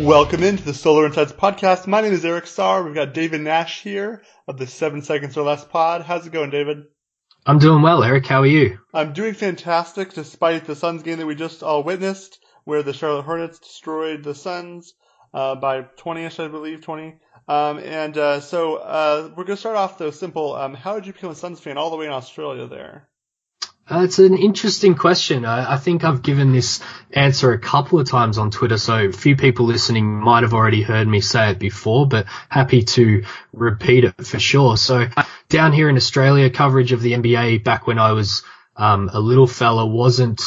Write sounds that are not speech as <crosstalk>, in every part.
Welcome into the Solar Insights podcast. My name is Eric Starr. We've got David Nash here of the Seven Seconds or Less pod. How's it going, David? I'm doing well, Eric. How are you? I'm doing fantastic despite the Suns game that we just all witnessed, where the Charlotte Hornets destroyed the Suns uh, by 20ish, I believe, 20. Um, and uh, so uh, we're going to start off though simple. Um, how did you become a Suns fan all the way in Australia there? Uh, it's an interesting question. I, I, think I've given this answer a couple of times on Twitter, so a few people listening might have already heard me say it before, but happy to repeat it for sure. So down here in Australia, coverage of the NBA back when I was um, a little fella wasn't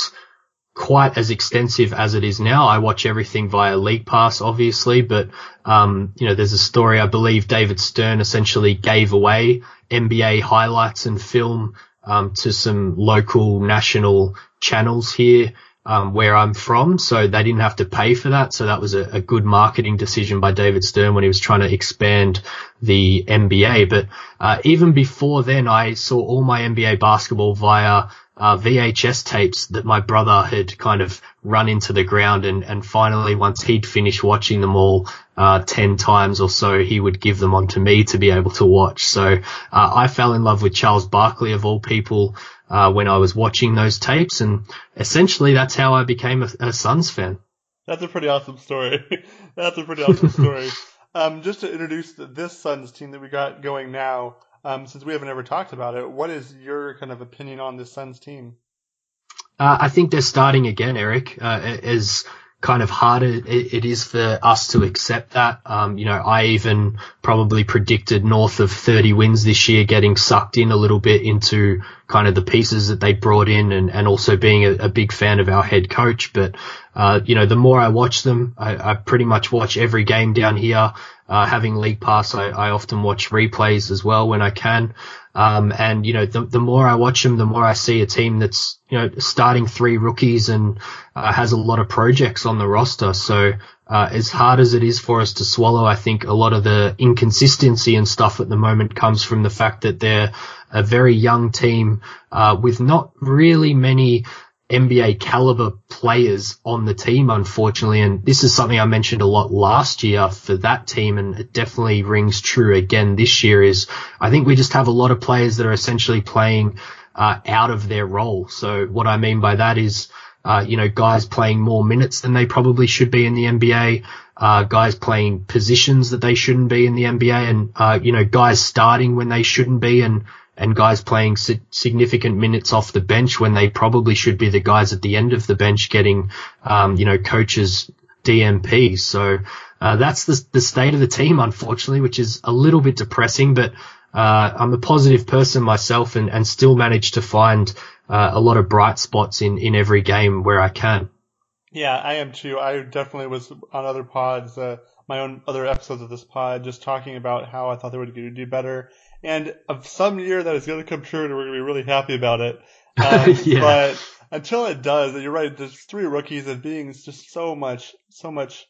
quite as extensive as it is now. I watch everything via League Pass, obviously, but um, you know, there's a story I believe David Stern essentially gave away NBA highlights and film um, to some local national channels here um, where I'm from, so they didn't have to pay for that. So that was a, a, good marketing decision by David Stern when he was trying to expand the NBA. But uh, even before then, I saw all my NBA basketball via uh, VHS tapes that my brother had kind of run into the ground and, and finally once he'd finished watching them all uh, 10 times or so he would give them on to me to be able to watch so uh, I fell in love with Charles Barkley of all people uh, when I was watching those tapes and essentially that's how I became a, a Suns fan. That's a pretty awesome story. <laughs> that's a pretty awesome <laughs> story. um, just to introduce this Suns team that we got going now, um, since we haven't ever talked about it, what is your kind of opinion on this Suns team? Uh, I think they're starting again, Eric. Uh, as kind of harder it, it is for us to accept that. Um, you know, I even probably predicted north of 30 wins this year, getting sucked in a little bit into kind of the pieces that they brought in, and, and also being a, a big fan of our head coach. But uh, you know, the more I watch them, I, I pretty much watch every game down here. Uh, having league pass, I, I, often watch replays as well when I can. Um, and you know, the, the more I watch them, the more I see a team that's you know starting three rookies and uh, has a lot of projects on the roster. So uh, as hard as it is for us to swallow, I think a lot of the inconsistency and stuff at the moment comes from the fact that they're a very young team uh, with not really many NBA caliber players on the team, unfortunately. And this is something I mentioned a lot last year for that team. And it definitely rings true again this year is I think we just have a lot of players that are essentially playing, uh, out of their role. So what I mean by that is, uh, you know, guys playing more minutes than they probably should be in the NBA, uh, guys playing positions that they shouldn't be in the NBA and, uh, you know, guys starting when they shouldn't be and, and guys playing significant minutes off the bench when they probably should be the guys at the end of the bench getting, um, you know, coaches DNP. So uh, that's the, the state of the team, unfortunately, which is a little bit depressing. But uh, I'm a positive person myself, and, and still manage to find uh, a lot of bright spots in in every game where I can. Yeah, I am too. I definitely was on other pods, uh, my own other episodes of this pod, just talking about how I thought they would do better and of some year that is going to come true, and we're going to be really happy about it. <laughs> Um, yeah. But until it does, you're right. There's three rookies and being just so much, so much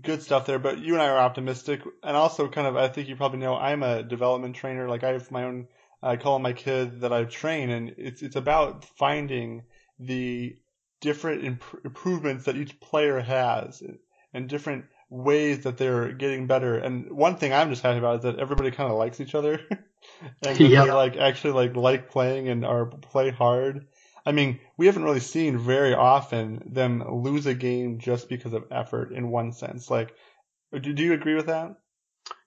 good stuff there. But you and I are optimistic, and also kind of, I think you probably know, I'm a development trainer. Like I have my own, I call my kid that I train, and it's it's about finding the different imp- improvements that each player has and different ways that they're getting better. And one thing I'm just happy about is that everybody kind of likes each other, <laughs> and they like actually like like playing and are play hard. I mean, we haven't really seen very often them lose a game just because of effort. In one sense, like, do, do you agree with that?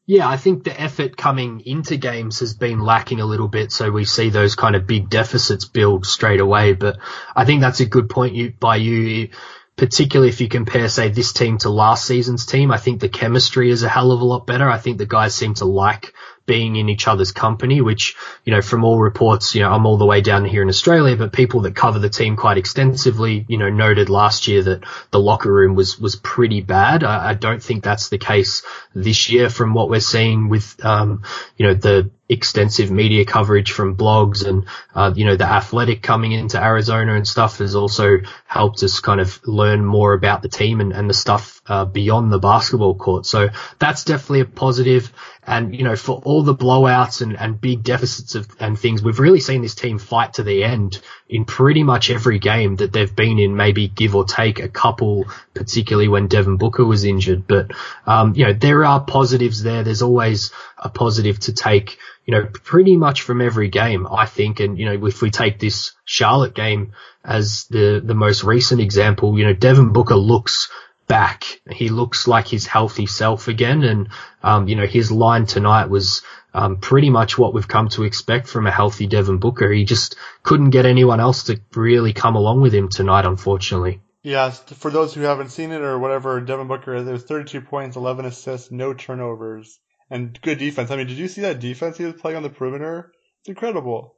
Yeah, I think the effort coming into games has been lacking a little bit, so we see those kind of big deficits build straight away. But I think that's a good point you, by you particularly if you compare, say, this team to last season's team. I think the chemistry is a hell of a lot better. I think the guys seem to like being in each other's company, which, you know, from all reports, you know, I'm all the way down here in Australia, but people that cover the team quite extensively, you know, noted last year that the locker room was, was pretty bad. I, I don't think that's the case this year from what we're seeing with, um, you know, the, extensive media coverage from blogs and uh, you know the athletic coming into Arizona and stuff has also helped us kind of learn more about the team and, and the stuff uh, beyond the basketball court. So that's definitely a positive. And, you know, for all the blowouts and, and big deficits of, and things, we've really seen this team fight to the end in pretty much every game that they've been in, maybe give or take a couple, particularly when Devin Booker was injured. But, um, you know, there are positives there. There's always a positive to take, you know, pretty much from every game, I think. And, you know, if we take this Charlotte game as the, the most recent example, you know, Devin Booker looks back. He looks like his healthy self again. And, um, you know, his line tonight was, um, pretty much what we've come to expect from a healthy Devin Booker. He just couldn't get anyone else to really come along with him tonight, unfortunately. Yeah, for those who haven't seen it or whatever, Devin Booker, there's 32 points, 11 assists, no turnovers, and good defense. I mean, did you see that defense he was playing on the perimeter? It's incredible.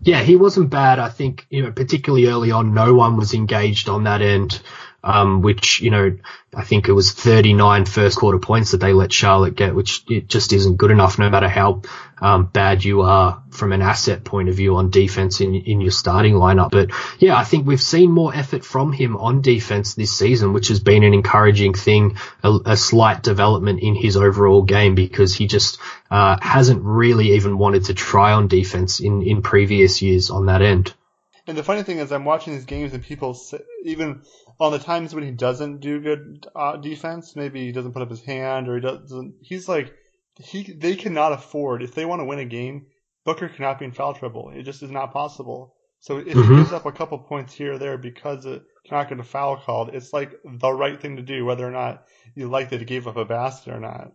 Yeah, he wasn't bad. I think, you know, particularly early on, no one was engaged on that end um, which, you know, I think it was 39 first quarter points that they let Charlotte get, which it just isn't good enough no matter how um, bad you are from an asset point of view on defense in, in your starting lineup. But yeah, I think we've seen more effort from him on defense this season, which has been an encouraging thing, a, a slight development in his overall game because he just uh, hasn't really even wanted to try on defense in, in previous years on that end. And the funny thing is, I'm watching these games and people say, even on the times when he doesn't do good uh, defense, maybe he doesn't put up his hand or he doesn't. He's like he they cannot afford if they want to win a game. Booker cannot be in foul trouble. It just is not possible. So if mm-hmm. he gives up a couple points here or there because it cannot get a foul called, it's like the right thing to do, whether or not you like that he gave up a basket or not.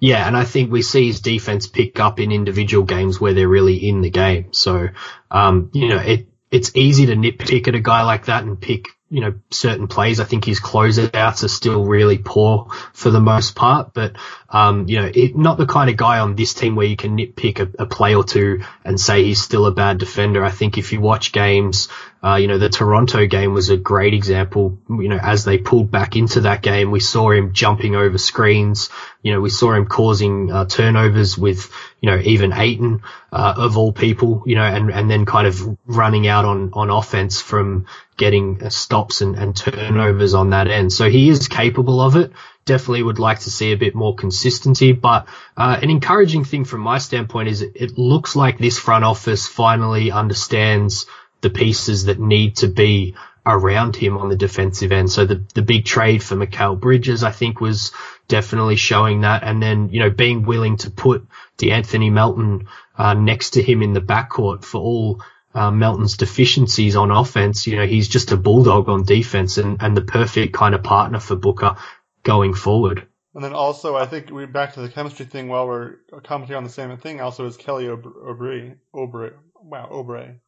Yeah, and I think we see his defense pick up in individual games where they're really in the game. So, um, you know, it it's easy to nitpick at a guy like that and pick you know, certain plays. I think his closeouts are still really poor for the most part, but, um, you know, it, not the kind of guy on this team where you can nitpick a, a, play or two and say he's still a bad defender. I think if you watch games, uh, you know, the Toronto game was a great example. You know, as they pulled back into that game, we saw him jumping over screens. You know, we saw him causing uh, turnovers with, you know, even Ayton, uh, of all people, you know, and, and then kind of running out on, on offense from, getting uh, stops and, and turnovers on that end. So he is capable of it. Definitely would like to see a bit more consistency, but uh, an encouraging thing from my standpoint is it looks like this front office finally understands the pieces that need to be around him on the defensive end. So the, the big trade for Mikal Bridges, I think was definitely showing that. And then, you know, being willing to put De'Anthony Melton, uh, next to him in the backcourt for all uh, Melton's deficiencies on offense, you know, he's just a bulldog on defense and, and the perfect kind of partner for Booker going forward. And then also, I think we're back to the chemistry thing while we're commenting on the same thing. Also, is Kelly Oubre, wow, Oubre,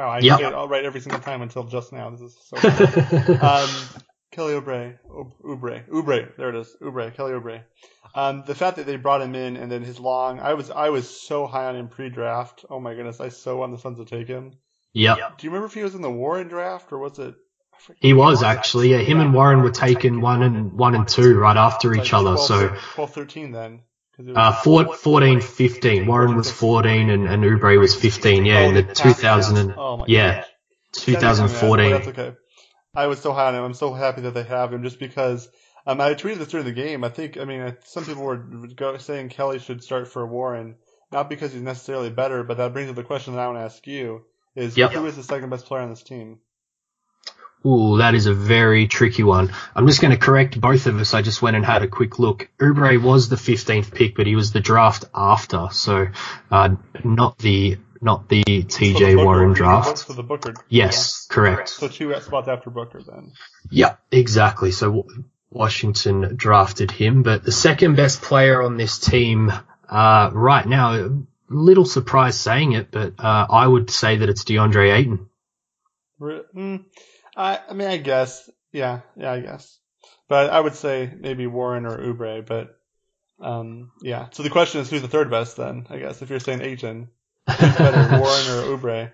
wow, I yep. get it all right every single time until just now. This is so. <laughs> um, Kelly Oubre, Oubre, Oubre, there it is, Oubre, Kelly Oubre. Um, the fact that they brought him in and then his long, I was I was so high on him pre-draft. Oh my goodness, I so want the Suns to take him. Yeah. Do you remember if he was in the Warren draft or was it? He was actually. Yeah, him yeah, and Warren were taken one and one and two right after each other. 12, so 12, 13 then. Uh, 14, 15. Warren was 14 and, and Oubre was 15. Yeah, in the 2000 and, oh yeah, 2014. That's okay. I was so high on him. I'm so happy that they have him just because um, I tweeted this during the game. I think, I mean, some people were saying Kelly should start for Warren, not because he's necessarily better, but that brings up the question that I want to ask you: is yep. who is the second best player on this team? Ooh, that is a very tricky one. I'm just going to correct both of us. I just went and had a quick look. Oubre was the 15th pick, but he was the draft after, so uh, not the not the T.J. Warren draft. For the Booker. Yes, correct. So two spots after Booker, then. Yeah, exactly. So Washington drafted him, but the second best player on this team uh, right now, little surprise saying it, but uh, I would say that it's DeAndre Ayton. Mm, I, I mean, I guess, yeah, yeah, I guess, but I would say maybe Warren or Oubre, but um, yeah. So the question is, who's the third best then? I guess if you're saying who's better, <laughs> Warren or Oubre?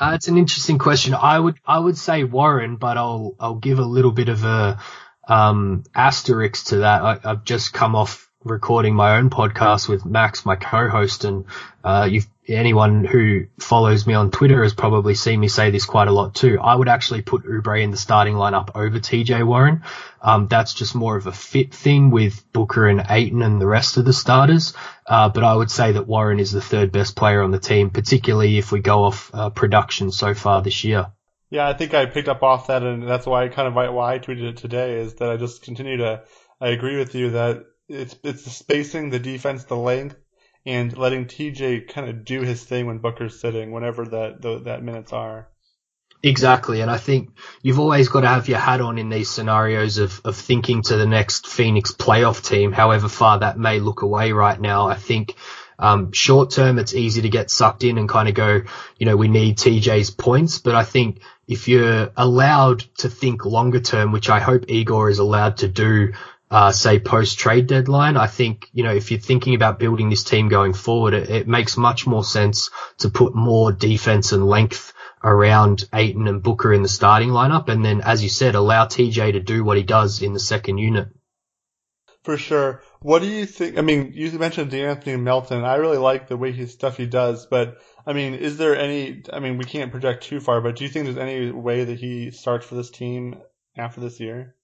Uh, it's an interesting question. I would I would say Warren, but I'll I'll give a little bit of a um, asterisk to that. I, have just come off recording my own podcast with Max, my co-host, and uh, anyone who follows me on Twitter has probably seen me say this quite a lot too. I would actually put Oubre in the starting lineup over TJ Warren. Um, that's just more of a fit thing with Booker and Ayton and the rest of the starters. Uh, but I would say that Warren is the third best player on the team, particularly if we go off uh, production so far this year. Yeah, I think I picked up off that, and that's why I kind of why I tweeted it today is that I just continue to I agree with you that it's it's the spacing, the defense, the length, and letting TJ kind of do his thing when Booker's sitting, whenever that the, that minutes are. Exactly, and I think you've always got to have your hat on in these scenarios of, of thinking to the next Phoenix playoff team, however far that may look away right now. I think um, short term, it's easy to get sucked in and kind of go, you know, we need TJ's points, but I think if you're allowed to think longer term, which I hope Igor is allowed to do uh, say post trade deadline. I think, you know, if you're thinking about building this team going forward, it, it, makes much more sense to put more defense and length around Ayton and Booker in the starting lineup. And then, as you said, allow TJ to do what he does in the second unit. For sure. What do you think? I mean, you mentioned De'Anthony Melton. I really like the way he stuff he does, but I mean, is there any? I mean, we can't project too far, but do you think there's any way that he starts for this team after this year?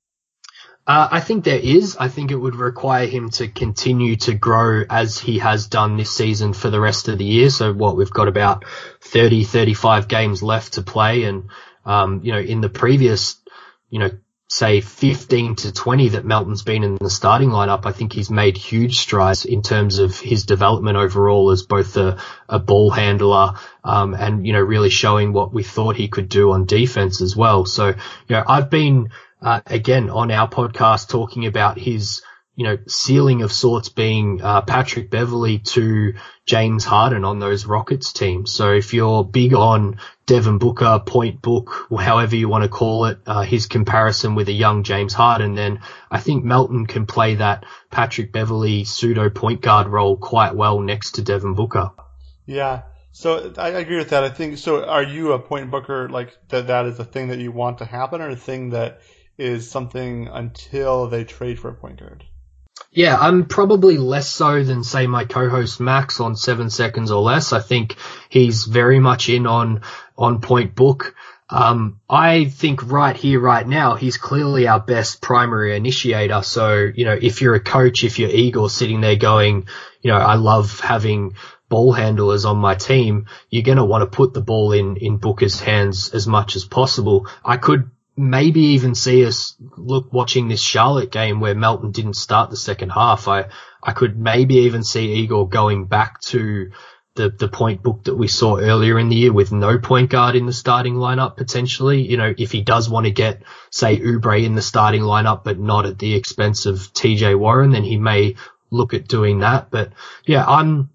Uh, I think there is. I think it would require him to continue to grow as he has done this season for the rest of the year. So what we've got about 30, 35 games left to play. And, um, you know, in the previous, you know, say 15 to 20 that Melton's been in the starting lineup, I think he's made huge strides in terms of his development overall as both a, a ball handler, um, and, you know, really showing what we thought he could do on defense as well. So, you know, I've been, uh, again on our podcast talking about his you know ceiling of sorts being uh, Patrick Beverley to James Harden on those Rockets teams. So if you're big on Devin Booker, Point Book, however you want to call it, uh, his comparison with a young James Harden, then I think Melton can play that Patrick Beverley pseudo point guard role quite well next to Devin Booker. Yeah. So I agree with that. I think so. Are you a point booker like that? That is a thing that you want to happen, or a thing that is something until they trade for a point guard. Yeah, I'm probably less so than say my co-host Max on seven seconds or less. I think he's very much in on on point book. Um, I think right here, right now, he's clearly our best primary initiator. So, you know, if you're a coach, if you're Igor sitting there going, you know, I love having ball handlers on my team, you're going to want to put the ball in, in Booker's hands as much as possible. I could maybe even see us look watching this Charlotte game where Melton didn't start the second half. I I could maybe even see Igor going back to the the point book that we saw earlier in the year with no point guard in the starting lineup potentially. You know, if he does want to get say Oubre in the starting lineup but not at the expense of TJ Warren, then he may look at doing that. But yeah, I'm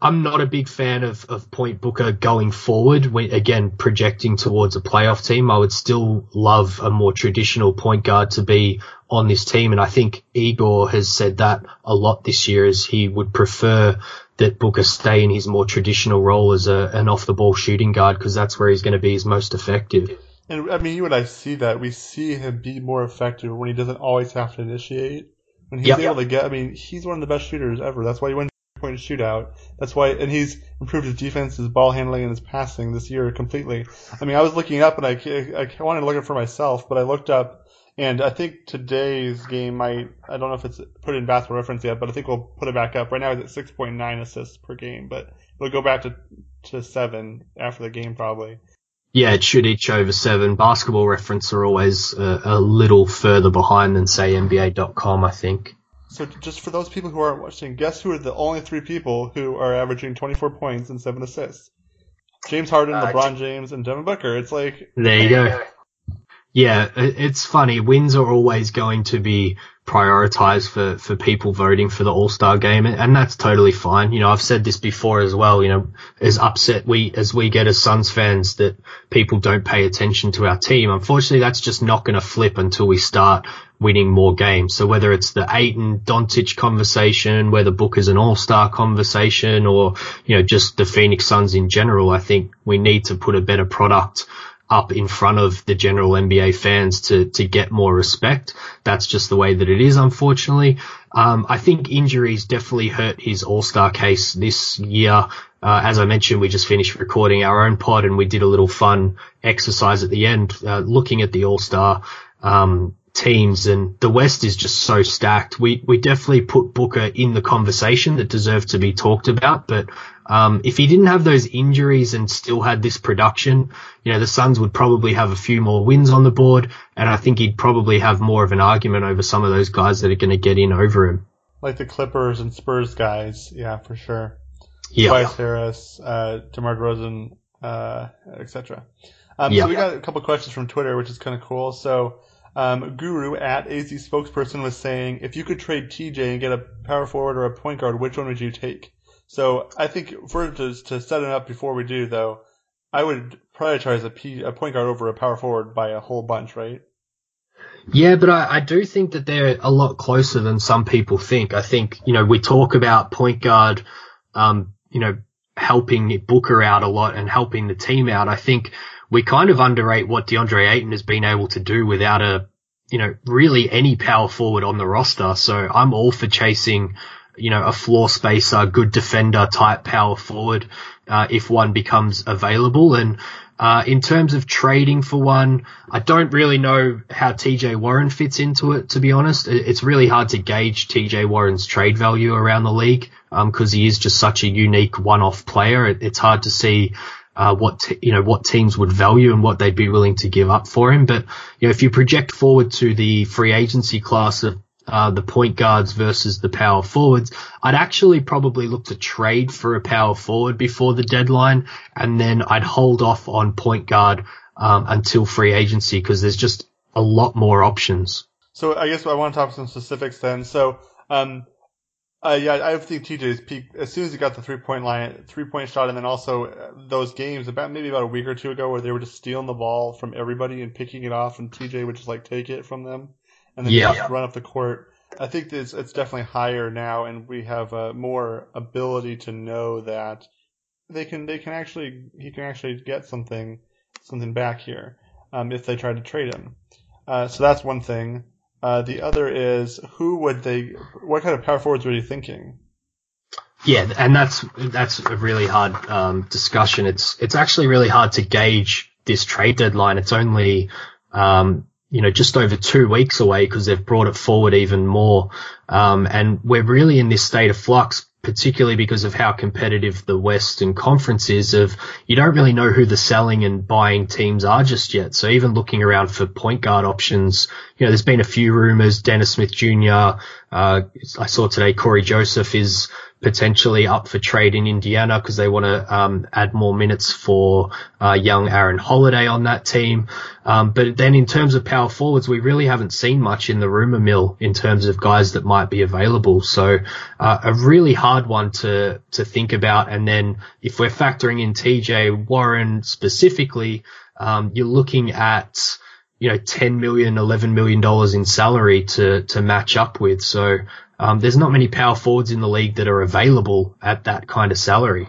I'm not a big fan of, of Point Booker going forward. When, again, projecting towards a playoff team, I would still love a more traditional point guard to be on this team. And I think Igor has said that a lot this year as he would prefer that Booker stay in his more traditional role as a, an off the ball shooting guard because that's where he's going to be his most effective. And I mean, you and I see that. We see him be more effective when he doesn't always have to initiate. When he's yep. able to get, I mean, he's one of the best shooters ever. That's why he wins point shootout. That's why, and he's improved his defense, his ball handling, and his passing this year completely. I mean, I was looking up and I, I wanted to look it for myself, but I looked up and I think today's game might, I don't know if it's put in basketball reference yet, but I think we'll put it back up. Right now it's at 6.9 assists per game, but it'll go back to, to seven after the game probably. Yeah, it should each over seven. Basketball reference are always a, a little further behind than say NBA.com, I think. So just for those people who aren't watching, guess who are the only three people who are averaging 24 points and seven assists? James Harden, uh, LeBron James, and Devin Booker. It's like there you go. Yeah, it's funny. Wins are always going to be prioritized for, for people voting for the All Star game, and that's totally fine. You know, I've said this before as well. You know, as upset we as we get as Suns fans that people don't pay attention to our team. Unfortunately, that's just not going to flip until we start winning more games. So whether it's the Ayton Doncic conversation, whether Booker's an all-star conversation or, you know, just the Phoenix Suns in general, I think we need to put a better product up in front of the general NBA fans to, to get more respect. That's just the way that it is, unfortunately. Um, I think injuries definitely hurt his All Star case this year. Uh, as I mentioned, we just finished recording our own pod and we did a little fun exercise at the end, uh, looking at the All Star um, teams and the West is just so stacked. We we definitely put Booker in the conversation that deserved to be talked about, but um, if he didn't have those injuries and still had this production, you know, the Suns would probably have a few more wins on the board, and I think he'd probably have more of an argument over some of those guys that are going to get in over him. Like the Clippers and Spurs guys, yeah, for sure. Yeah. Tobias Harris, uh, DeMar DeRozan, uh, etc. Um, Yeah. So we got a couple questions from Twitter, which is kind of cool. So um, Guru at AZ spokesperson was saying, if you could trade TJ and get a power forward or a point guard, which one would you take? So I think for to, to set it up before we do though, I would prioritize a, P, a point guard over a power forward by a whole bunch, right? Yeah, but I, I do think that they're a lot closer than some people think. I think, you know, we talk about point guard, um, you know, helping Booker out a lot and helping the team out. I think we kind of underrate what DeAndre Ayton has been able to do without a, you know, really any power forward on the roster. So I'm all for chasing, you know, a floor spacer, good defender type power forward, uh, if one becomes available. And, uh, in terms of trading for one, I don't really know how TJ Warren fits into it, to be honest. It's really hard to gauge TJ Warren's trade value around the league, um, cause he is just such a unique one-off player. It, it's hard to see, uh, what, t- you know, what teams would value and what they'd be willing to give up for him. But, you know, if you project forward to the free agency class of, uh, the point guards versus the power forwards, I'd actually probably look to trade for a power forward before the deadline, and then I'd hold off on point guard um, until free agency because there's just a lot more options. So I guess I want to talk some specifics then. So, um, uh, yeah, I think TJ's peak as soon as he got the three point line, three point shot, and then also uh, those games about maybe about a week or two ago where they were just stealing the ball from everybody and picking it off, and TJ would just like take it from them and then Yeah. just run up the court. I think it's it's definitely higher now, and we have uh, more ability to know that they can they can actually he can actually get something something back here um, if they try to trade him. Uh, so that's one thing. Uh, the other is who would they? What kind of power forwards were you thinking? Yeah, and that's that's a really hard um, discussion. It's it's actually really hard to gauge this trade deadline. It's only um, you know just over two weeks away because they've brought it forward even more, um, and we're really in this state of flux, particularly because of how competitive the Western Conference is. Of you don't really know who the selling and buying teams are just yet. So even looking around for point guard options, you know, there's been a few rumors. Dennis Smith Jr. Uh, I saw today Cory Joseph is potentially up for trade in Indiana because they want to um, add more minutes for uh, young Aaron Holiday on that team. Um, but then in terms of power forwards, we really haven't seen much in the rumor mill in terms of guys that might be available. So uh, a really hard one to to think about. And then if we're factoring in TJ Warren specifically, um, you're looking at you know, 10 million, 11 million dollars in salary to, to match up with. So, um, there's not many power forwards in the league that are available at that kind of salary.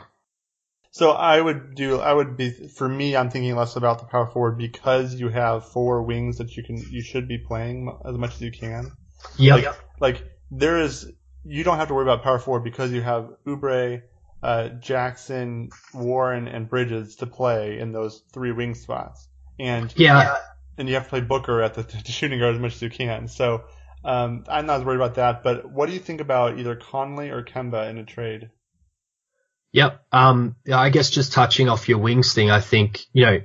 So I would do. I would be for me. I'm thinking less about the power forward because you have four wings that you can you should be playing as much as you can. Yeah. Like, like there is. You don't have to worry about power forward because you have Oubre, uh, Jackson, Warren, and Bridges to play in those three wing spots, and yeah. And you have to play Booker at the, <laughs> the shooting guard as much as you can. So um, I'm not as worried about that. But what do you think about either Conley or Kemba in a trade? Yep. Um, I guess just touching off your wings thing, I think, you know,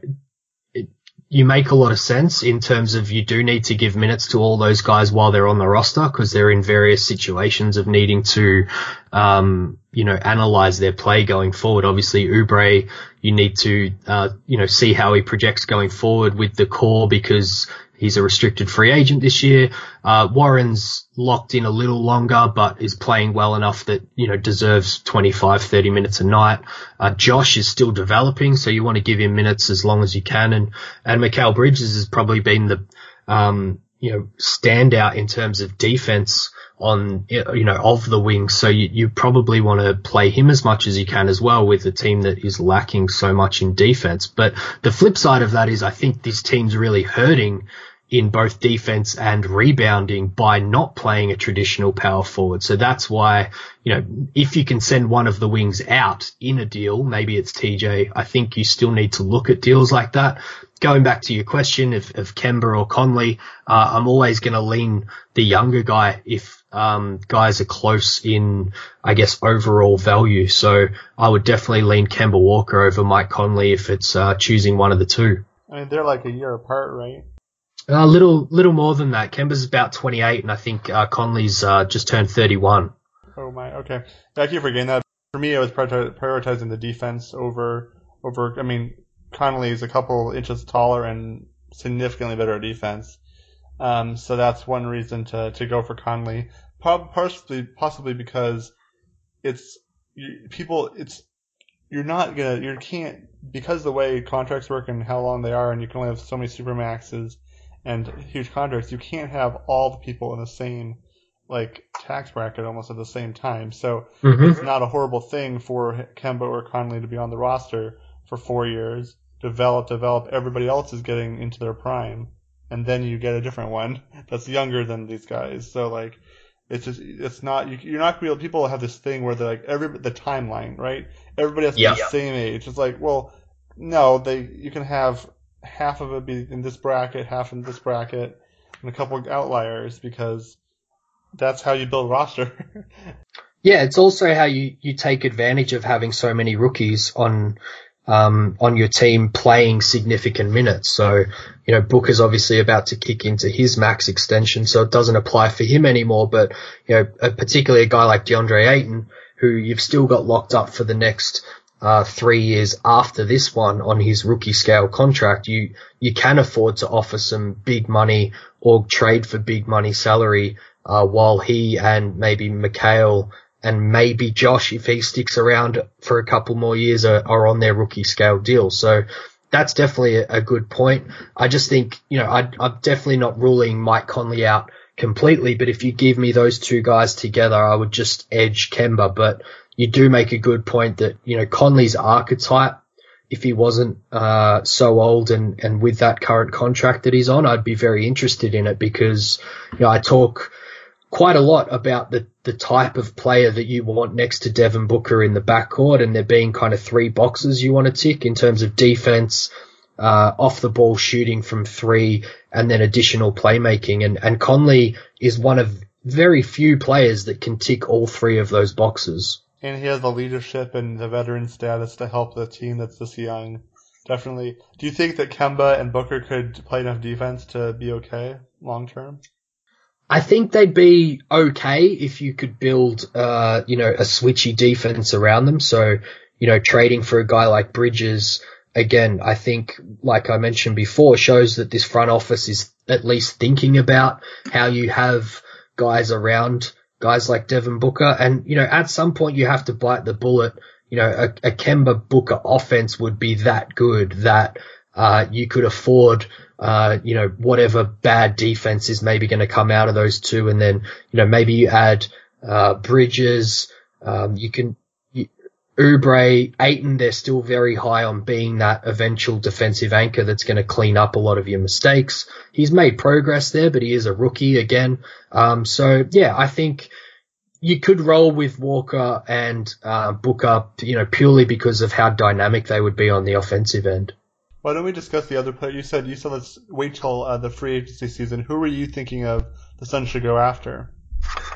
you make a lot of sense in terms of you do need to give minutes to all those guys while they're on the roster because they're in various situations of needing to, um, you know, analyze their play going forward. Obviously, Oubre, you need to, uh, you know, see how he projects going forward with the core because he's a restricted free agent this year. Uh, Warren's locked in a little longer, but is playing well enough that, you know, deserves 25, 30 minutes a night. Uh, Josh is still developing, so you want to give him minutes as long as you can. And, and Mikal Bridges has probably been the, um, you know, standout in terms of defense on, you know, of the wings. So you, you probably want to play him as much as you can as well with a team that is lacking so much in defense. But the flip side of that is I think this team's really hurting in both defense and rebounding by not playing a traditional power forward. So that's why, you know, if you can send one of the wings out in a deal, maybe it's TJ, I think you still need to look at deals like that. Going back to your question of, of Kemba or Conley, uh, I'm always going to lean the younger guy if um, guys are close in, I guess, overall value. So I would definitely lean Kemba Walker over Mike Conley if it's uh, choosing one of the two. I mean, they're like a year apart, right? A little, little more than that. Kemba's about 28, and I think uh, Conley's uh, just turned 31. Oh my, okay. I keep forgetting that. For me, I was prioritizing the defense over, over. I mean, Conley is a couple inches taller and significantly better defense. Um, so that's one reason to, to go for Conley. Possibly, possibly because it's people. It's you're not gonna, you can't because the way contracts work and how long they are, and you can only have so many supermaxes and huge contracts, you can't have all the people in the same like tax bracket almost at the same time. So mm-hmm. it's not a horrible thing for Kemba or Conley to be on the roster for four years, develop, develop. Everybody else is getting into their prime, and then you get a different one that's younger than these guys. So like, it's just it's not you, are not gonna be able. People have this thing where they're like every the timeline, right? Everybody has to yeah. be the same age. It's like, well, no, they you can have half of it be in this bracket, half in this bracket, and a couple of outliers because that's how you build roster. <laughs> yeah, it's also how you, you take advantage of having so many rookies on um, on your team playing significant minutes. So, you know, Booker's obviously about to kick into his max extension, so it doesn't apply for him anymore. But, you know, particularly a guy like DeAndre Ayton, who you've still got locked up for the next uh, three years after this one on his rookie scale contract, you you can afford to offer some big money or trade for big money salary uh, while he and maybe Mikal and maybe Josh, if he sticks around for a couple more years, are, are on their rookie scale deal. So that's definitely a, a good point. I just think you know I, I'm definitely not ruling Mike Conley out completely, but if you give me those two guys together, I would just edge Kemba. But you do make a good point that, you know, Conley's archetype, if he wasn't uh, so old and, and with that current contract that he's on, I'd be very interested in it because, you know, I talk quite a lot about the, the type of player that you want next to Devin Booker in the backcourt and there being kind of three boxes you want to tick in terms of defense, uh, off the ball shooting from three and then additional playmaking. And, and Conley is one of very few players that can tick all three of those boxes and he has the leadership and the veteran status to help the team that's this young. Definitely. Do you think that Kemba and Booker could play enough defense to be okay long term? I think they'd be okay if you could build, uh, you know, a switchy defense around them. So, you know, trading for a guy like Bridges, again, I think, like I mentioned before, shows that this front office is at least thinking about how you have guys around guys like Devin Booker. And, you know, at some point you have to bite the bullet. You know, a, a Kemba Booker offense would be that good that, uh, you could afford, uh, you know, whatever bad defense is maybe going to come out of those two. And then, you know, maybe you add, uh, Bridges, um, you can, Oubre, Ayton, they're still very high on being that eventual defensive anchor that's going to clean up a lot of your mistakes. He's made progress there, but he is a rookie again. Um, so yeah, I think you could roll with Walker and uh, Booker, you know, purely because of how dynamic they would be on the offensive end. Why don't we discuss the other player? You said you said let's wait till uh, the free agency season. Who were you thinking of the Suns should go after?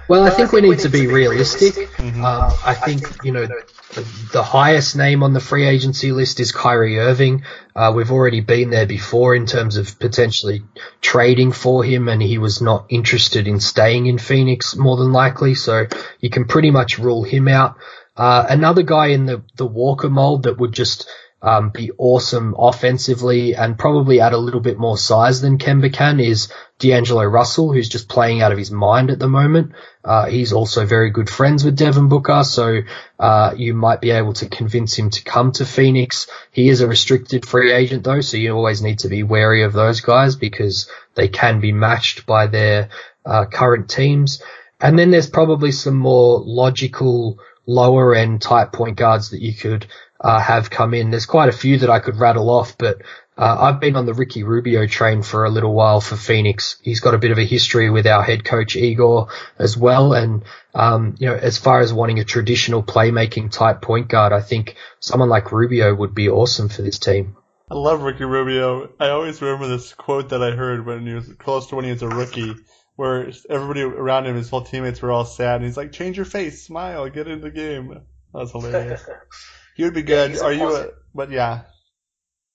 Well, I think we need to be realistic. Mm-hmm. Um, I think, you know, the highest name on the free agency list is Kyrie Irving. Uh, we've already been there before in terms of potentially trading for him, and he was not interested in staying in Phoenix more than likely. So you can pretty much rule him out. Uh, another guy in the, the Walker mold that would just um, be awesome offensively and probably add a little bit more size than Kemba can is D'Angelo Russell, who's just playing out of his mind at the moment. Uh, he's also very good friends with Devin Booker, so uh, you might be able to convince him to come to Phoenix. He is a restricted free agent though, so you always need to be wary of those guys because they can be matched by their uh, current teams. And then there's probably some more logical lower end type point guards that you could uh, have come in. There's quite a few that I could rattle off, but uh, I've been on the Ricky Rubio train for a little while for Phoenix. He's got a bit of a history with our head coach Igor as well. And, um, you know, as far as wanting a traditional playmaking type point guard, I think someone like Rubio would be awesome for this team. I love Ricky Rubio. I always remember this quote that I heard when he was close to when he was a rookie, where everybody around him, his whole teammates were all sad, and he's like, "Change your face, smile, get in the game." That was hilarious. <laughs> he would be good. Yeah, Are you? A, but yeah,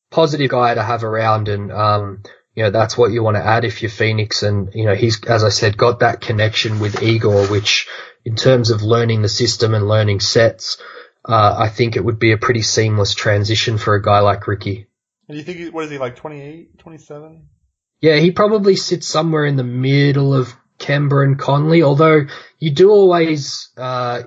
positive guy to have around, and um, you know that's what you want to add if you're Phoenix. And you know he's, as I said, got that connection with Igor, which in terms of learning the system and learning sets, uh, I think it would be a pretty seamless transition for a guy like Ricky. And you think, he, what is he, like 28, 27? Yeah, he probably sits somewhere in the middle of Kemba and Conley, although you do always uh,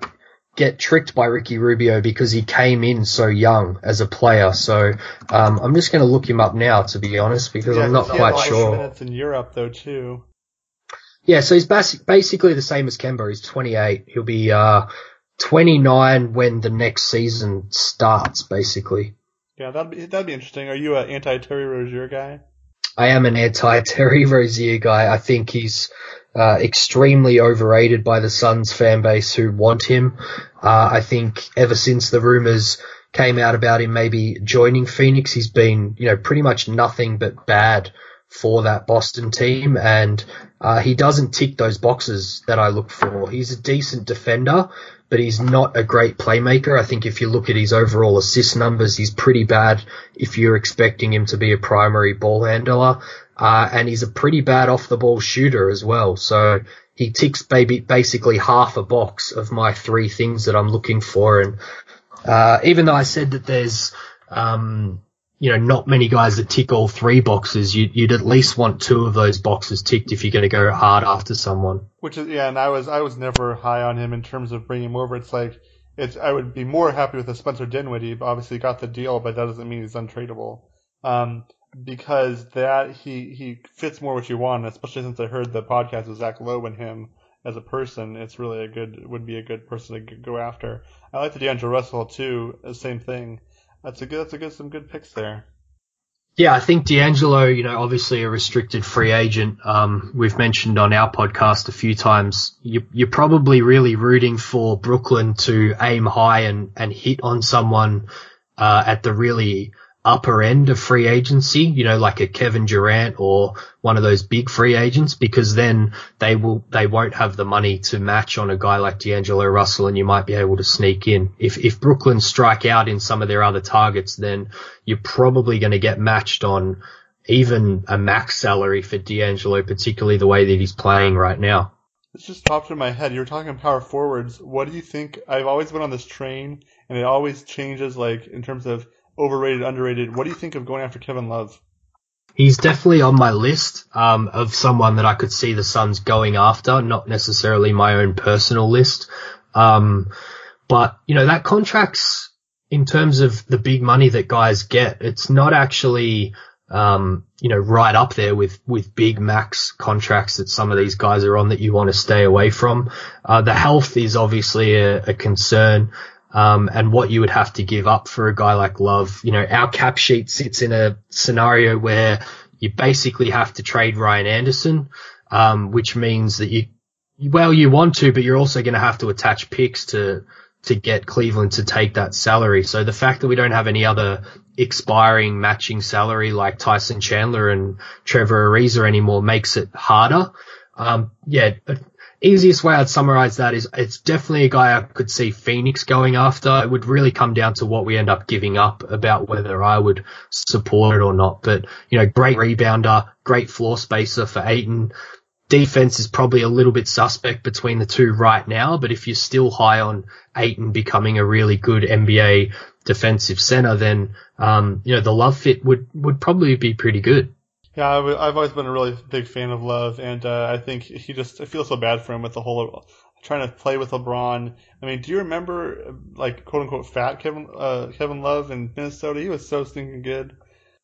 get tricked by Ricky Rubio because he came in so young as a player. So um, I'm just going to look him up now, to be honest, because yeah, I'm not quite sure. minutes in Europe, though, too. Yeah, so he's basic, basically the same as Kemba. He's 28. He'll be uh, 29 when the next season starts, basically. Yeah, that'd be that'd be interesting. Are you an anti Terry Rozier guy? I am an anti Terry <laughs> Rozier guy. I think he's uh, extremely overrated by the Suns fan base who want him. Uh, I think ever since the rumors came out about him maybe joining Phoenix, he's been you know pretty much nothing but bad for that Boston team, and uh, he doesn't tick those boxes that I look for. He's a decent defender, but he's not a great playmaker. I think if you look at his overall assist numbers, he's pretty bad if you're expecting him to be a primary ball handler. Uh, and he's a pretty bad off the ball shooter as well. So he ticks baby, basically half a box of my three things that I'm looking for. And, uh, even though I said that there's, um, you know, not many guys that tick all three boxes. You'd, you'd at least want two of those boxes ticked if you're going to go hard after someone. Which is yeah, and I was I was never high on him in terms of bringing him over. It's like it's I would be more happy with a Spencer Dinwiddie. Obviously, got the deal, but that doesn't mean he's untradeable. Um, because that he he fits more what you want, especially since I heard the podcast with Zach Lowe and him as a person. It's really a good would be a good person to go after. I like the D'Angelo Russell too. The same thing. That's a good. That's a good. Some good picks there. Yeah, I think D'Angelo, you know, obviously a restricted free agent. Um, we've mentioned on our podcast a few times. You, you're probably really rooting for Brooklyn to aim high and, and hit on someone uh, at the really upper end of free agency, you know, like a Kevin Durant or one of those big free agents, because then they will, they won't have the money to match on a guy like D'Angelo Russell and you might be able to sneak in. If, if Brooklyn strike out in some of their other targets, then you're probably going to get matched on even a max salary for D'Angelo, particularly the way that he's playing right now. This just popped in my head. You were talking power forwards. What do you think? I've always been on this train and it always changes like in terms of overrated, underrated. What do you think of going after Kevin Love? He's definitely on my list um, of someone that I could see the Suns going after, not necessarily my own personal list. Um, but you know that contract's in terms of the big money that guys get, it's not actually um, you know right up there with with big max contracts that some of these guys are on that you want to stay away from. Uh, the health is obviously a, a concern um, and what you would have to give up for a guy like Love. You know, our cap sheet sits in a scenario where you basically have to trade Ryan Anderson, um, which means that you, well, you want to, but you're also going to have to attach picks to, to get Cleveland to take that salary. So the fact that we don't have any other expiring matching salary like Tyson Chandler and Trevor Ariza anymore makes it harder. Um, yeah, easiest way I'd summarize that is it's definitely a guy I could see Phoenix going after. It would really come down to what we end up giving up about whether I would support it or not. But, you know, great rebounder, great floor spacer for Ayton. Defense is probably a little bit suspect between the two right now, but if you're still high on Ayton becoming a really good NBA defensive center, then, um, you know, the love fit would, would probably be pretty good. Yeah, i have always been a really big fan of Love, and uh, I think he just I feel so bad for him with the whole trying to play with LeBron. I mean, do you remember like quote unquote fat Kevin uh, Kevin Love in Minnesota? He was so stinking good.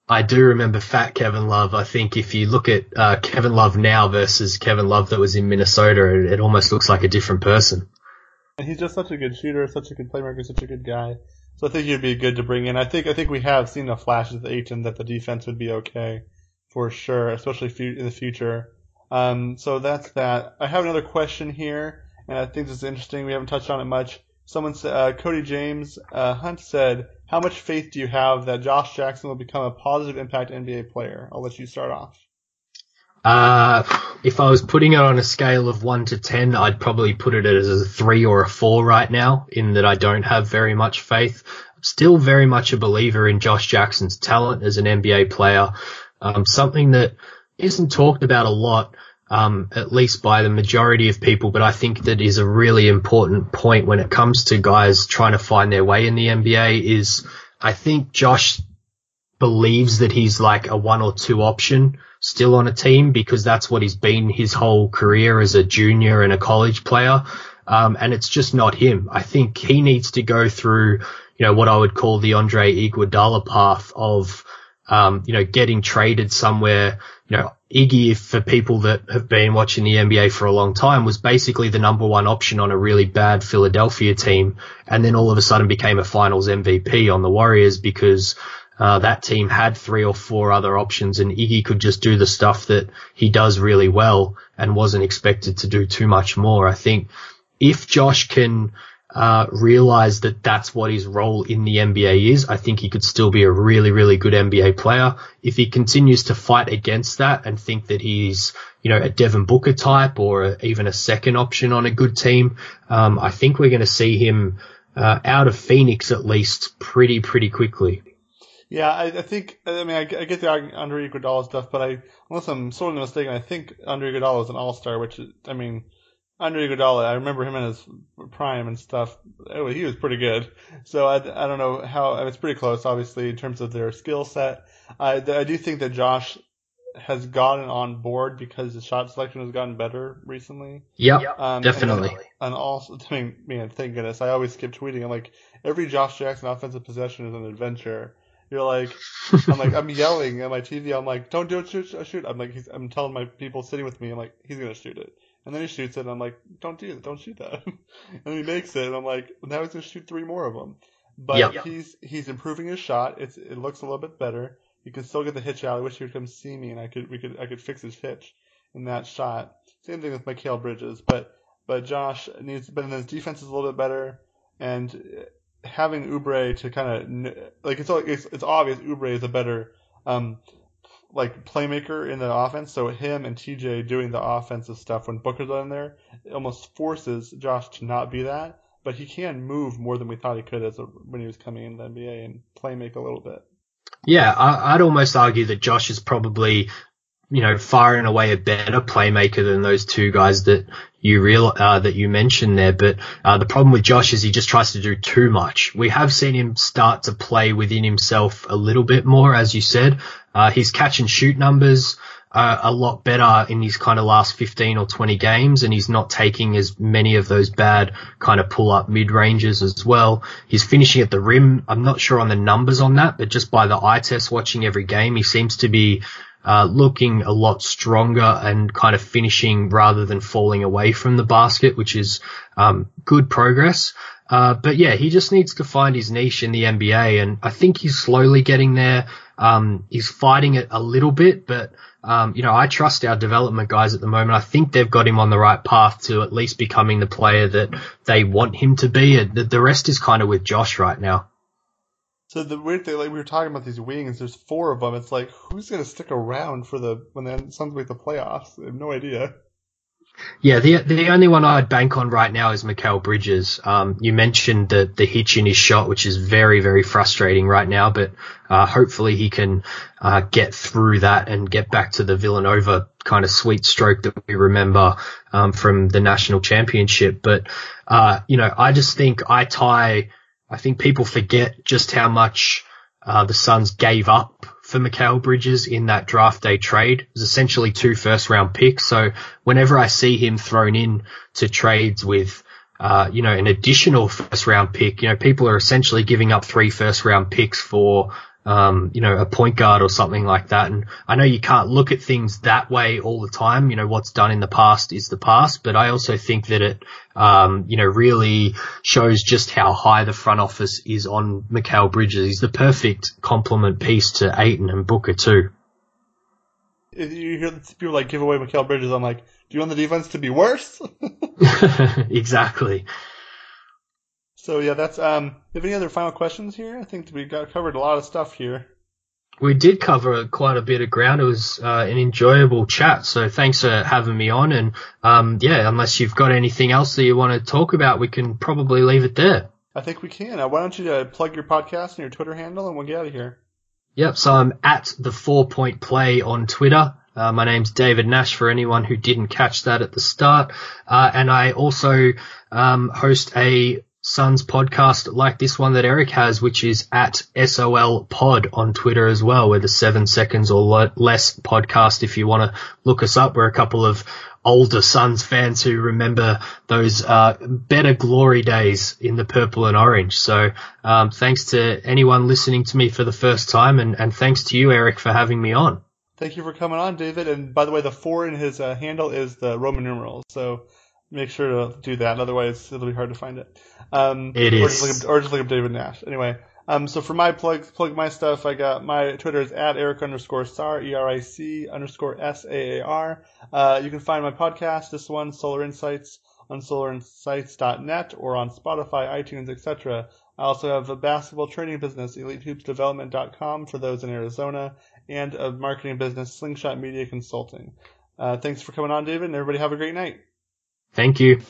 I do remember fat Kevin Love. I think if you look at uh, Kevin Love now versus Kevin Love that was in Minnesota, it, it almost looks like a different person. And he's just such a good shooter, such a good playmaker, such a good guy. So I think he'd be good to bring in. I think I think we have seen the flashes of Ayton that the defense would be okay for sure, especially in the future. Um, so that's that. I have another question here, and I think this is interesting. We haven't touched on it much. Someone uh, Cody James uh, Hunt said, "How much faith do you have that Josh Jackson will become a positive impact NBA player?" I'll let you start off. Uh, if I was putting it on a scale of one to ten, I'd probably put it as a three or a four right now, in that I don't have very much faith. Still very much a believer in Josh Jackson's talent as an NBA player. Um, something that isn't talked about a lot, um, at least by the majority of people, but I think that is a really important point when it comes to guys trying to find their way in the NBA is I think Josh believes that he's like a one or two option still on a team because that's what he's been his whole career as a junior and a college player. Um, and it's just not him. I think he needs to go through, you know, what I would call the Andre Iguodala path of, um, you know, getting traded somewhere. You know, Iggy, for people that have been watching the NBA for a long time, was basically the number one option on a really bad Philadelphia team, and then all of a sudden became a Finals MVP on the Warriors because uh, that team had three or four other options and Iggy could just do the stuff that he does really well and wasn't expected to do too much more. I think if Josh can uh, realize that that's what his role in the NBA is, I think he could still be a really, really good NBA player. If he continues to fight against that and think that he's, you know, a Devin Booker type or a, even a second option on a good team, um, I think we're going to see him uh, out of Phoenix at least pretty, pretty quickly. Yeah, I, I think I mean I, I get the Andre Iguodala stuff, but I unless I'm sorely mistaken, I think Andre Iguodala is an All Star, which I mean Andre Iguodala, I remember him in his prime and stuff. Anyway, he was pretty good. So I, I don't know how it's pretty close, obviously, in terms of their skill set. I I do think that Josh has gotten on board because the shot selection has gotten better recently. Yep, um, definitely. And, and, also, I mean, man, thank goodness. I always skip tweeting. I'm like, every Josh Jackson offensive possession is an adventure. You're like, I'm like, I'm <laughs> yelling at my TV. I'm like, don't do it, shoot, shoot. I'm like, I'm telling my people sitting with me, I'm like, he's gonna shoot it. And then he shoots it, and I'm like, don't do that, don't shoot that. <laughs> and he makes it, and I'm like, now he's gonna shoot three more of them. But yep. he's he's improving his shot. It's it looks a little bit better. He can still get the hitch out. I wish he would come see me, and I could we could I could fix his hitch in that shot. Same thing with Mikal Bridges, but but Josh needs, but then his defense is a little bit better, and having Oubre to kind of like it's it's it's obvious Oubre is a better um like playmaker in the offense. So him and TJ doing the offensive stuff when Booker's in there it almost forces Josh to not be that. But he can move more than we thought he could as a, when he was coming into the NBA and play make a little bit. Yeah, I, I'd almost argue that Josh is probably you know, far and away a better playmaker than those two guys that you real uh, that you mentioned there. But uh, the problem with Josh is he just tries to do too much. We have seen him start to play within himself a little bit more, as you said. Uh, his catch and shoot numbers are a lot better in his kind of last 15 or 20 games, and he's not taking as many of those bad kind of pull up mid ranges as well. He's finishing at the rim. I'm not sure on the numbers on that, but just by the eye test watching every game, he seems to be uh, looking a lot stronger and kind of finishing rather than falling away from the basket, which is um, good progress. Uh, but yeah, he just needs to find his niche in the NBA, and I think he's slowly getting there. Um, he's fighting it a little bit, but um, you know, I trust our development guys at the moment. I think they've got him on the right path to at least becoming the player that they want him to be. And the rest is kind of with Josh right now. So the weird thing, like we were talking about these wings, there's four of them. It's like who's gonna stick around for the when the Suns make the playoffs? I have no idea. Yeah, the the only one I'd bank on right now is Mikal Bridges. Um, you mentioned the the hitch in his shot, which is very very frustrating right now, but uh, hopefully he can uh, get through that and get back to the Villanova kind of sweet stroke that we remember um, from the national championship. But uh, you know, I just think I tie I think people forget just how much uh, the Suns gave up for Mikal Bridges in that draft day trade. It was essentially two first round picks. So whenever I see him thrown in to trades with, uh, you know, an additional first round pick, you know, people are essentially giving up three first round picks for, um, you know, a point guard or something like that. And I know you can't look at things that way all the time. You know, what's done in the past is the past, but I also think that it, um, you know, really shows just how high the front office is on Mikal Bridges. He's the perfect complement piece to Ayton and Booker too. You hear people like give away Mikal Bridges, I'm like, do you want the defense to be worse? <laughs> exactly. So yeah, that's um. Have any other final questions here? I think we got covered a lot of stuff here. We did cover quite a bit of ground. It was uh, an enjoyable chat. So thanks for having me on. And um, yeah, unless you've got anything else that you want to talk about, we can probably leave it there. I think we can. Uh, why don't you uh, plug your podcast and your Twitter handle, and we'll get out of here. Yep. So I'm at the Four Point Play on Twitter. Uh, my name's David Nash for anyone who didn't catch that at the start. Uh, and I also um, host a Suns podcast like this one that Eric has, which is at SOL Pod on Twitter as well. We're the seven seconds or less podcast. If you want to look us up, we're a couple of older Suns fans who remember those uh, better glory days in the purple and orange. So um, thanks to anyone listening to me for the first time, and, and thanks to you, Eric, for having me on. Thank you for coming on, David. And by the way, the four in his uh, handle is the Roman numerals. So make sure to do that. Otherwise, it'll be hard to find it. Um, it or is. Just up, or just look up David Nash. Anyway, um, so for my plug, plug my stuff, I got my Twitter is at Eric underscore Saar, E-R-I-C underscore S-A-A-R. Uh, you can find my podcast, this one, Solar Insights, on solarinsights.net or on Spotify, iTunes, etc. I also have a basketball training business, EliteHoopsDevelopment.com for those in Arizona, and a marketing business, Slingshot Media Consulting. Uh, thanks for coming on, David, and everybody have a great night. Thank you.